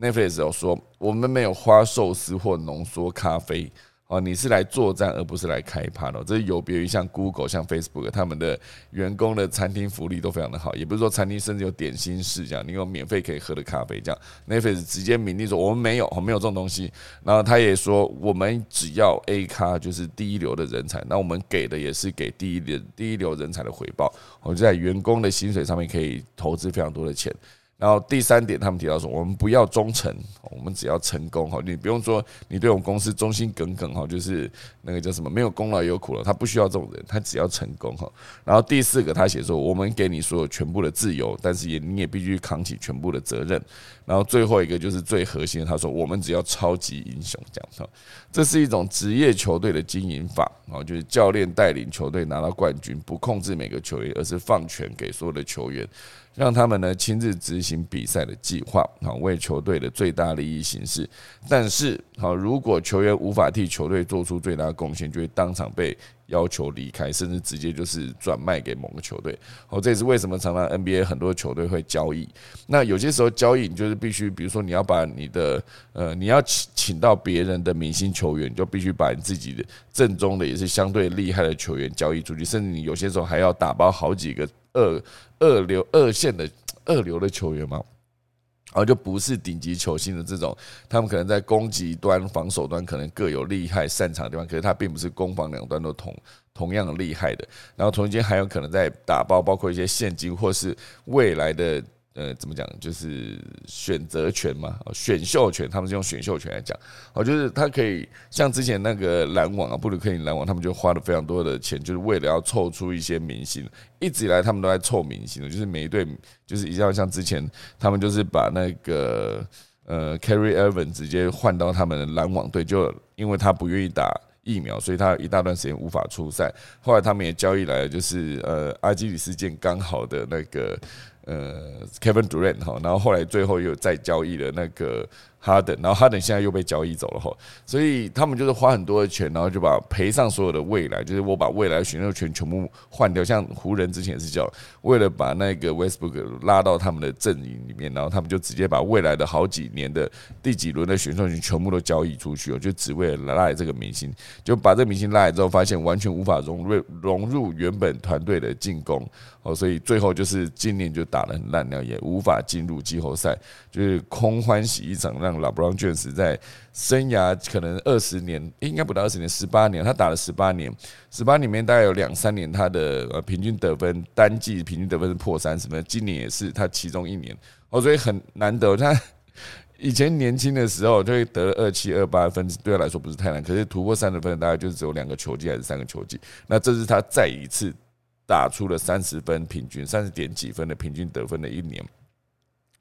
S1: Netflix 有说我们没有花寿司或浓缩咖啡。哦，你是来作战而不是来开趴的，这有别于像 Google、像 Facebook，他们的员工的餐厅福利都非常的好，也不是说餐厅甚至有点心室这样，你有免费可以喝的咖啡这样。Netflix 直接明令说我们没有，没有这种东西。然后他也说我们只要 A 咖就是第一流的人才，那我们给的也是给第一流第一流人才的回报，我就在员工的薪水上面可以投资非常多的钱。然后第三点，他们提到说，我们不要忠诚，我们只要成功哈。你不用说你对我们公司忠心耿耿哈，就是那个叫什么，没有功劳也有苦劳，他不需要这种人，他只要成功哈。然后第四个，他写说，我们给你所有全部的自由，但是也你也必须扛起全部的责任。然后最后一个就是最核心的，他说，我们只要超级英雄这样哈。这是一种职业球队的经营法啊，就是教练带领球队拿到冠军，不控制每个球员，而是放权给所有的球员。让他们呢亲自执行比赛的计划，好为球队的最大利益行事。但是，好如果球员无法替球队做出最大贡献，就会当场被要求离开，甚至直接就是转卖给某个球队。好，这也是为什么常常 NBA 很多球队会交易。那有些时候交易，你就是必须，比如说你要把你的呃，你要请请到别人的明星球员，就必须把你自己的正宗的也是相对厉害的球员交易出去，甚至你有些时候还要打包好几个。二二流二线的二流的球员嘛，然后就不是顶级球星的这种，他们可能在攻击端、防守端可能各有厉害擅长的地方，可是他并不是攻防两端都同同样厉害的。然后同时间还有可能在打包，包括一些现金或是未来的。呃，怎么讲？就是选择权嘛，选秀权，他们是用选秀权来讲。哦，就是他可以像之前那个篮网啊，布鲁克林篮网，他们就花了非常多的钱，就是为了要凑出一些明星。一直以来，他们都在凑明星的，就是每一队，就是一定要像之前，他们就是把那个呃 c a r r y Evan 直接换到他们的篮网队，就因为他不愿意打疫苗，所以他一大段时间无法出赛。后来他们也交易来了，就是呃阿基里斯腱刚好的那个。呃，Kevin Durant 哈，然后后来最后又再交易了那个。哈登，然后哈登现在又被交易走了哈，所以他们就是花很多的钱，然后就把赔上所有的未来，就是我把未来选秀权全部换掉。像湖人之前是叫为了把那个 Westbrook 拉到他们的阵营里面，然后他们就直接把未来的好几年的第几轮的选秀权全部都交易出去了，就只为了拉来这个明星，就把这明星拉来之后，发现完全无法融入融入原本团队的进攻哦，所以最后就是今年就打得很烂，也无法进入季后赛，就是空欢喜一场让。老布朗卷死在生涯可能二十年，应该不到二十年，十八年，他打了十八年，十八里面大概有两三年，他的呃平均得分单季平均得分是破三十分，今年也是他其中一年，哦，所以很难得。他 以前年轻的时候就会得二七二八分，对他来说不是太难，可是突破三十分大概就是只有两个球季还是三个球季，那这是他再一次打出了三十分平均三十点几分的平均得分的一年。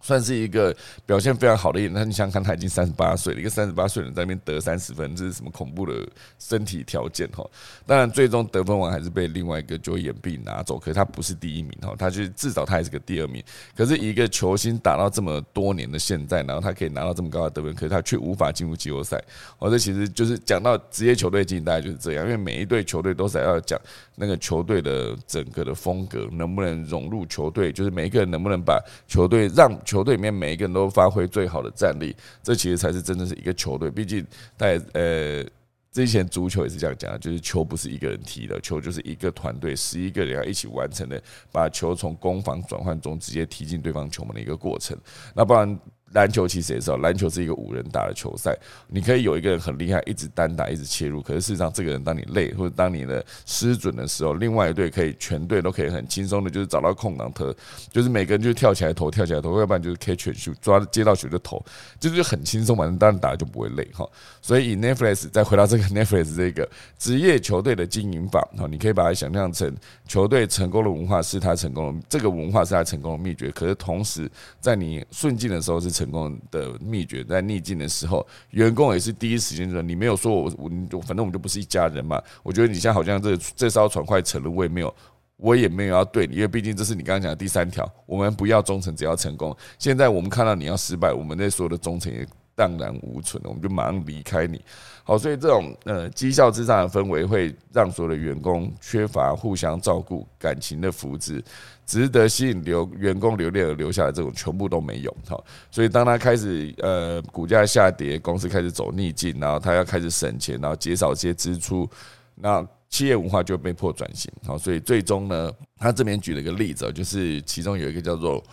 S1: 算是一个表现非常好的演员。那你想想看，他已经三十八岁了，一个三十八岁人在那边得三十分，这是什么恐怖的身体条件哈？当然，最终得分王还是被另外一个就眼壁拿走，可是他不是第一名哈，他就至少他还是个第二名。可是一个球星打到这么多年的现在，然后他可以拿到这么高的得分，可是他却无法进入季后赛。哦，这其实就是讲到职业球队经营，大概就是这样，因为每一队球队都是要讲那个球队的整个的风格能不能融入球队，就是每一个人能不能把球队让球。队里面每一个人都发挥最好的战力，这其实才是真的是一个球队。毕竟在呃之前足球也是这样讲，就是球不是一个人踢的，球就是一个团队，十一个人要一起完成的，把球从攻防转换中直接踢进对方球门的一个过程。那不然。篮球其实也是，篮球是一个五人打的球赛，你可以有一个人很厉害，一直单打，一直切入。可是事实上，这个人当你累或者当你的失准的时候，另外一队可以全队都可以很轻松的，就是找到空档投，就是每个人就跳起来投，跳起来投，要不然就是 catch 球抓接到球就投，就是很轻松嘛。当然打就不会累哈。所以以 Netflix 再回到这个 Netflix 这个职业球队的经营法哈，你可以把它想象成球队成功的文化是他成功的，这个文化是他成功的秘诀。可是同时在你顺境的时候是成。成功的秘诀，在逆境的时候，员工也是第一时间说：“你没有说我，我反正我们就不是一家人嘛。”我觉得你现在好像这这艘船快沉了，我也没有，我也没有要对你，因为毕竟这是你刚刚讲的第三条，我们不要忠诚，只要成功。现在我们看到你要失败，我们那所有的忠诚也荡然无存了，我们就马上离开你。好，所以这种呃绩效之上的氛围，会让所有的员工缺乏互相照顾、感情的福祉。值得吸引留员工留恋而留下的这种全部都没有，好，所以当他开始呃股价下跌，公司开始走逆境，然后他要开始省钱，然后减少一些支出，那企业文化就被迫转型，好，所以最终呢，他这边举了一个例子，就是其中有一个叫做。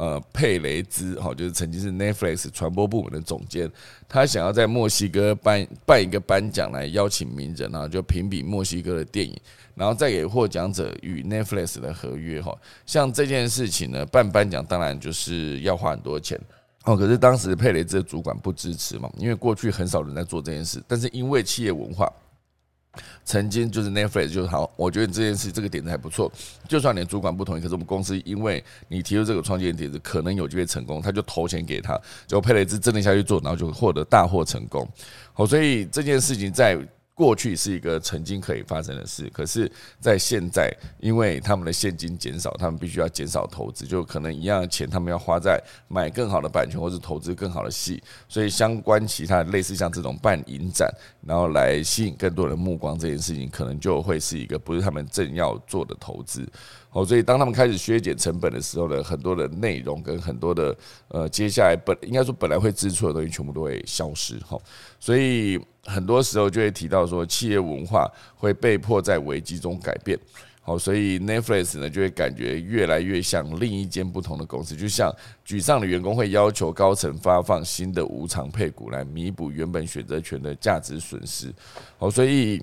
S1: 呃，佩雷兹哈，就是曾经是 Netflix 传播部门的总监，他想要在墨西哥办办一个颁奖来邀请名人啊，就评比墨西哥的电影，然后再给获奖者与 Netflix 的合约哈。像这件事情呢，办颁奖当然就是要花很多钱哦。可是当时佩雷兹的主管不支持嘛，因为过去很少人在做这件事，但是因为企业文化。曾经就是 Netflix 就是好，我觉得这件事这个点子还不错。就算你主管不同意，可是我们公司因为你提出这个创建点子，可能有机会成功，他就投钱给他，就配了一支真的下去做，然后就获得大获成功。好，所以这件事情在。过去是一个曾经可以发生的事，可是，在现在，因为他们的现金减少，他们必须要减少投资，就可能一样的钱，他们要花在买更好的版权或是投资更好的戏，所以相关其他类似像这种办影展，然后来吸引更多人目光这件事情，可能就会是一个不是他们正要做的投资。哦，所以当他们开始削减成本的时候呢，很多的内容跟很多的呃，接下来本应该说本来会支出的东西全部都会消失哈。所以很多时候就会提到说，企业文化会被迫在危机中改变。好，所以 Netflix 呢就会感觉越来越像另一间不同的公司，就像沮丧的员工会要求高层发放新的无偿配股来弥补原本选择权的价值损失。好，所以。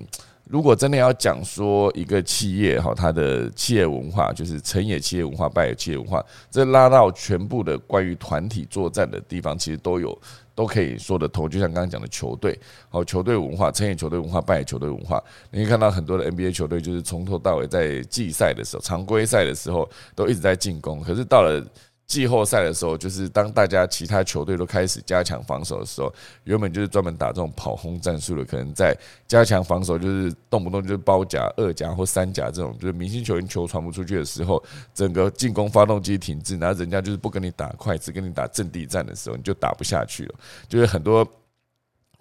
S1: 如果真的要讲说一个企业哈，它的企业文化就是成也企业文化，败也企业文化，这拉到全部的关于团体作战的地方，其实都有都可以说得通。就像刚刚讲的球队，好球队文化，成也球队文化，败也球队文化。你可以看到很多的 NBA 球队，就是从头到尾在季赛的时候、常规赛的时候都一直在进攻，可是到了。季后赛的时候，就是当大家其他球队都开始加强防守的时候，原本就是专门打这种跑轰战术的，可能在加强防守，就是动不动就是包夹、二夹或三夹这种，就是明星球员球传不出去的时候，整个进攻发动机停滞，然后人家就是不跟你打快，只跟你打阵地战的时候，你就打不下去了，就是很多。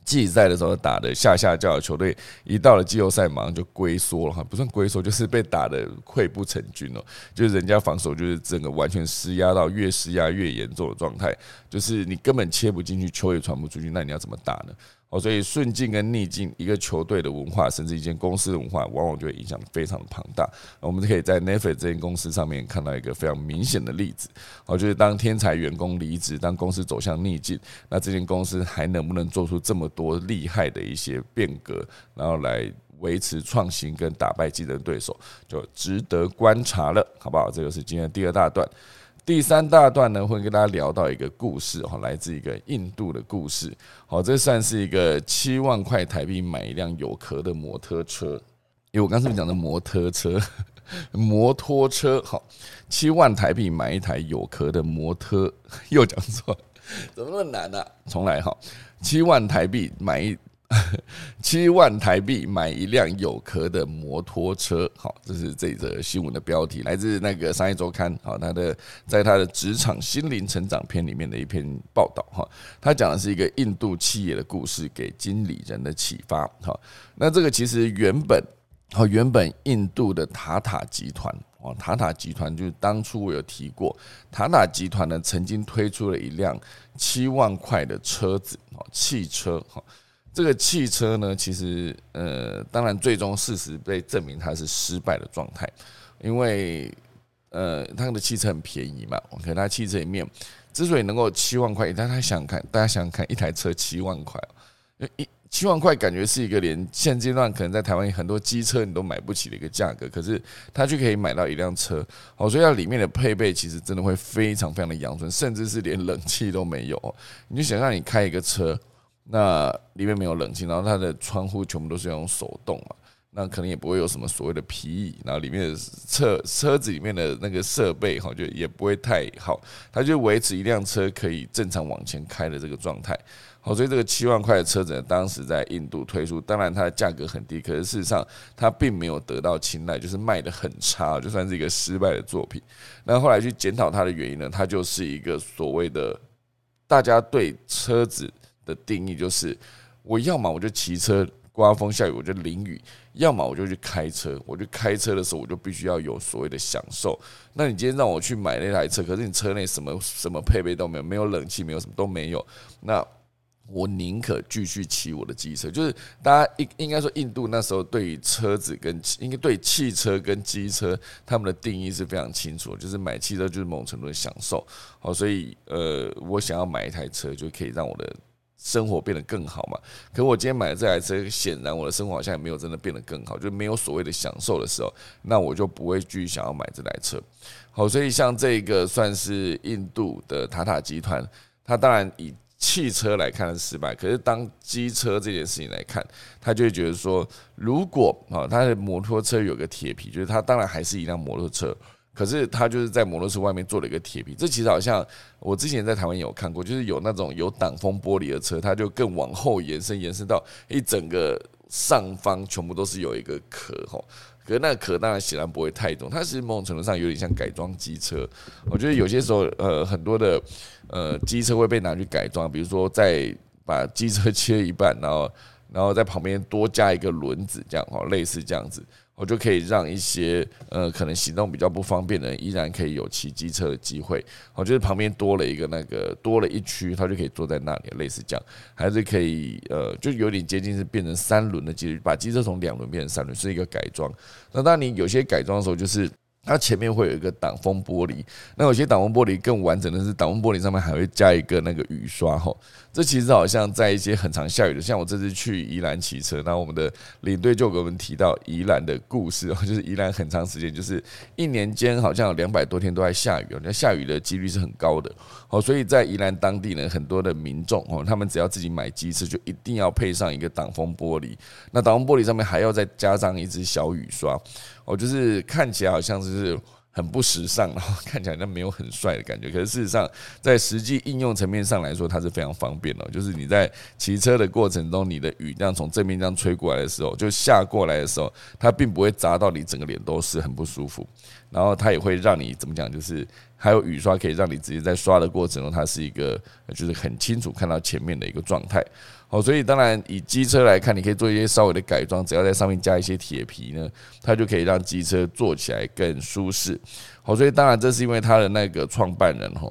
S1: 季赛的时候打的下下叫的球队，一到了季后赛马上就龟缩了哈，不算龟缩，就是被打的溃不成军了。就是人家防守就是整个完全施压到越施压越严重的状态，就是你根本切不进去，球也传不出去，那你要怎么打呢？哦，所以顺境跟逆境，一个球队的文化，甚至一间公司的文化，往往就会影响非常的庞大。我们可以在 Netflix 这间公司上面看到一个非常明显的例子。哦，就是当天才员工离职，当公司走向逆境，那这间公司还能不能做出这么多厉害的一些变革，然后来维持创新跟打败竞争对手，就值得观察了，好不好？这个是今天第二大段。第三大段呢，会跟大家聊到一个故事哈，来自一个印度的故事。好，这算是一个七万块台币买一辆有壳的摩托车。因为我刚才讲的摩托车，摩托车，好，七万台币买一台有壳的摩托，又讲错，怎么那么难呢？重来哈，七万台币买一。七万台币买一辆有壳的摩托车，好，这是这则新闻的标题，来自那个商业周刊，好，他的在他的职场心灵成长篇里面的一篇报道，哈，他讲的是一个印度企业的故事，给经理人的启发，好，那这个其实原本，好，原本印度的塔塔集团，哦，塔塔集团就是当初我有提过，塔塔集团呢曾经推出了一辆七万块的车子，哦，汽车，哈。这个汽车呢，其实呃，当然最终事实被证明它是失败的状态，因为呃，它的汽车很便宜嘛。OK，它汽车里面之所以能够七万块，大家想看，大家想想看，一台车七万块，一七万块感觉是一个连现阶段可能在台湾很多机车你都买不起的一个价格，可是它就可以买到一辆车。好，所以它里面的配备其实真的会非常非常的阳春，甚至是连冷气都没有。你就想让你开一个车。那里面没有冷气，然后它的窗户全部都是用手动嘛，那可能也不会有什么所谓的皮椅，然后里面的车车子里面的那个设备哈，就也不会太好，它就维持一辆车可以正常往前开的这个状态。好，所以这个七万块的车子呢当时在印度推出，当然它的价格很低，可是事实上它并没有得到青睐，就是卖的很差，就算是一个失败的作品。那后来去检讨它的原因呢，它就是一个所谓的大家对车子。的定义就是，我要么我就骑车刮风下雨我就淋雨，要么我就去开车。我去开车的时候，我就必须要有所谓的享受。那你今天让我去买那台车，可是你车内什么什么配备都没有，没有冷气，没有什么都没有。那我宁可继续骑我的机车。就是大家应应该说，印度那时候对于车子跟应该对汽车跟机车他们的定义是非常清楚，就是买汽车就是某种程度的享受。好，所以呃，我想要买一台车，就可以让我的。生活变得更好嘛？可我今天买的这台车，显然我的生活好像也没有真的变得更好，就没有所谓的享受的时候，那我就不会继续想要买这台车。好，所以像这个算是印度的塔塔集团，它当然以汽车来看是失败，可是当机车这件事情来看，他就会觉得说，如果啊，他的摩托车有个铁皮，就是它当然还是一辆摩托车。可是他就是在摩托车外面做了一个铁皮，这其实好像我之前在台湾有看过，就是有那种有挡风玻璃的车，它就更往后延伸，延伸到一整个上方全部都是有一个壳吼。可是那个壳当然显然不会太重，它其实某种程度上有点像改装机车。我觉得有些时候呃很多的呃机车会被拿去改装，比如说在把机车切一半，然后然后在旁边多加一个轮子，这样哦，类似这样子。我就可以让一些呃可能行动比较不方便的人，依然可以有骑机车的机会。我觉得旁边多了一个那个多了一区，他就可以坐在那里，类似这样，还是可以呃，就有点接近是变成三轮的机，把机车从两轮变成三轮，是一个改装。那当你有些改装的时候，就是。它前面会有一个挡风玻璃，那有些挡风玻璃更完整的是挡风玻璃上面还会加一个那个雨刷哈。这其实好像在一些很常下雨的，像我这次去宜兰骑车，那我们的领队就给我们提到宜兰的故事哦，就是宜兰很长时间就是一年间好像有两百多天都在下雨哦，那下雨的几率是很高的哦，所以在宜兰当地呢，很多的民众哦，他们只要自己买机车，就一定要配上一个挡风玻璃，那挡风玻璃上面还要再加上一支小雨刷。我就是看起来好像是很不时尚，然后 看起来像没有很帅的感觉。可是事实上，在实际应用层面上来说，它是非常方便的。就是你在骑车的过程中，你的雨这样从正面这样吹过来的时候，就下过来的时候，它并不会砸到你整个脸都是很不舒服。然后它也会让你怎么讲，就是还有雨刷可以让你直接在刷的过程中，它是一个就是很清楚看到前面的一个状态。好，所以当然以机车来看，你可以做一些稍微的改装，只要在上面加一些铁皮呢，它就可以让机车坐起来更舒适。好，所以当然这是因为他的那个创办人哈，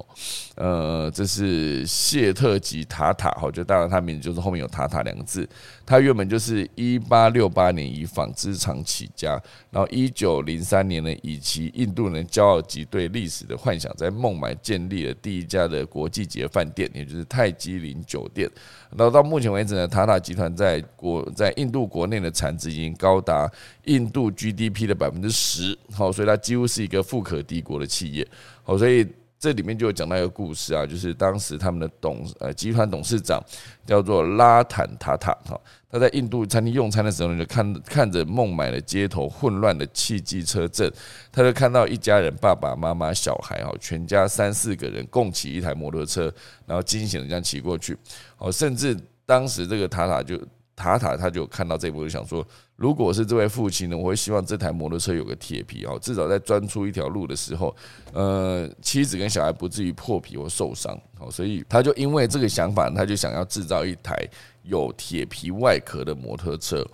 S1: 呃，这是谢特吉塔塔哈，就当然他名字就是后面有塔塔两个字。他原本就是一八六八年以纺织厂起家，然后一九零三年呢，以其印度人骄傲及对历史的幻想，在孟买建立了第一家的国际级饭店，也就是泰姬陵酒店。然后到目前为止呢，塔塔集团在国在印度国内的产值已经高达印度 GDP 的百分之十，好，所以它几乎是一个富可。敌国的企业，好，所以这里面就有讲到一个故事啊，就是当时他们的董呃集团董事长叫做拉坦塔塔哈，他在印度餐厅用餐的时候呢，就看看着孟买的街头混乱的汽机车阵，他就看到一家人爸爸妈妈小孩哈，全家三四个人共骑一台摩托车，然后惊险的这样骑过去，哦，甚至当时这个塔塔就。塔塔他就看到这一幕，就想说，如果是这位父亲呢，我会希望这台摩托车有个铁皮哦，至少在钻出一条路的时候，呃，妻子跟小孩不至于破皮或受伤。好，所以他就因为这个想法，他就想要制造一台有铁皮外壳的摩托车，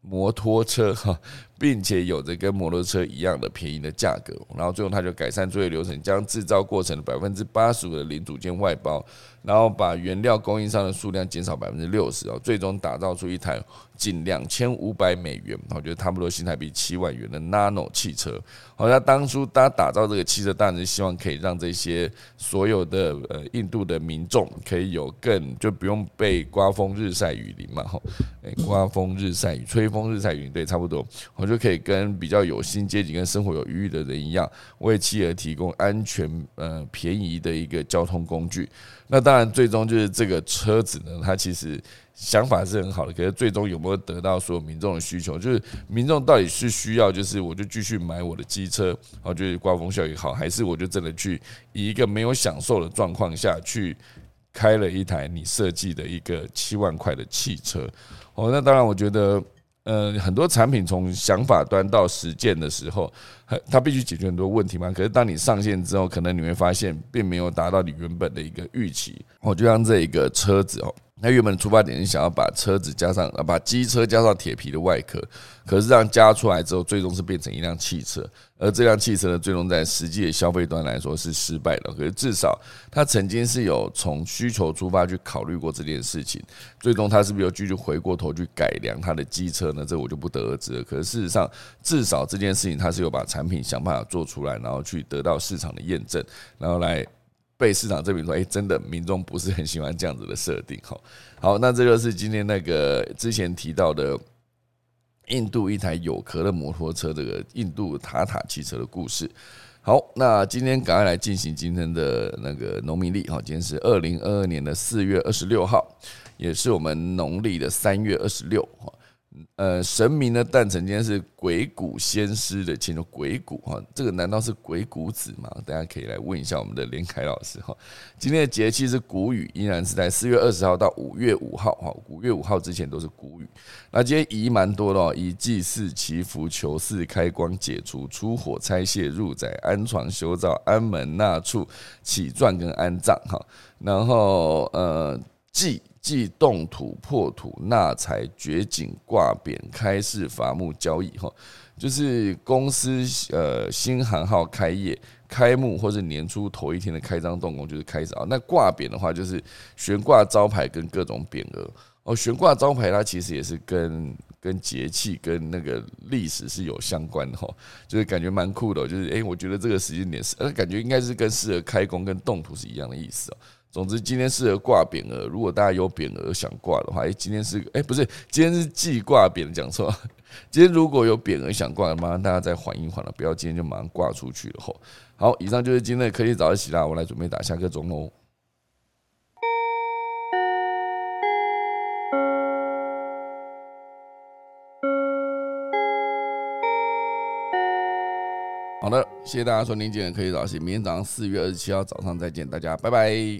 S1: 摩托车哈，并且有着跟摩托车一样的便宜的价格。然后最后他就改善作业流程，将制造过程的百分之八十五的零组件外包。然后把原料供应商的数量减少百分之六十哦，最终打造出一台仅两千五百美元，我觉得差不多新台币七万元的 Nano 汽车。好，像当初他打造这个汽车，当然是希望可以让这些所有的呃印度的民众可以有更就不用被刮风日晒雨淋嘛，哈，刮风日晒雨吹风日晒雨，对，差不多，就可以跟比较有薪阶级跟生活有余裕的人一样，为企业提供安全呃便宜的一个交通工具。那当然，最终就是这个车子呢，它其实想法是很好的，可是最终有没有得到所有民众的需求？就是民众到底是需要，就是我就继续买我的机车，然后就是刮风效益好，还是我就真的去以一个没有享受的状况下去开了一台你设计的一个七万块的汽车？哦，那当然，我觉得。呃，很多产品从想法端到实践的时候，它必须解决很多问题嘛。可是当你上线之后，可能你会发现并没有达到你原本的一个预期。我，就像这一个车子哦。那原本的出发点是想要把车子加上啊，把机车加上铁皮的外壳，可是这样加出来之后，最终是变成一辆汽车。而这辆汽车呢，最终在实际的消费端来说是失败的。可是至少他曾经是有从需求出发去考虑过这件事情。最终他是不是又继续回过头去改良他的机车呢？这我就不得而知了。可是事实上，至少这件事情他是有把产品想办法做出来，然后去得到市场的验证，然后来。被市场证明说，哎，真的民众不是很喜欢这样子的设定，哈。好，那这就是今天那个之前提到的印度一台有壳的摩托车，这个印度塔塔汽车的故事。好，那今天赶快来进行今天的那个农民历，哈，今天是二零二二年的四月二十六号，也是我们农历的三月二十六，哈。呃，神明的诞辰今天是鬼谷先师的庆祝，鬼谷哈，这个难道是鬼谷子吗？大家可以来问一下我们的连凯老师哈。今天的节气是谷雨，依然是在四月二十号到五月五号哈，五月五号之前都是谷雨。那今天宜蛮多的哦，宜祭祀、祈福、求祀、开光、解除、出火、拆卸、入宅、安床、修造、安门、纳畜、起钻跟安葬哈。然后呃，祭。即动土、破土、纳财、掘井、挂匾、开市、伐木、交易，哈，就是公司呃新行号开业、开幕或者年初头一天的开张动工，就是开始啊。那挂匾的话，就是悬挂招牌跟各种匾额哦。悬挂招牌它其实也是跟跟节气跟那个历史是有相关的哈，就是感觉蛮酷的。就是诶，我觉得这个时间点是，呃，感觉应该是跟适合开工跟动土是一样的意思哦。总之，今天适合挂匾额。如果大家有匾额想挂的话，哎，今天是哎，不是，今天是寄挂匾，讲错。今天如果有匾额想挂的，麻烦大家再缓一缓了，不要今天就马上挂出去了。吼，好，以上就是今天的科技早起啦，我来准备打下个钟喽。好的，谢谢大家收听今天科技早起，明天早上四月二十七号早上再见，大家拜拜。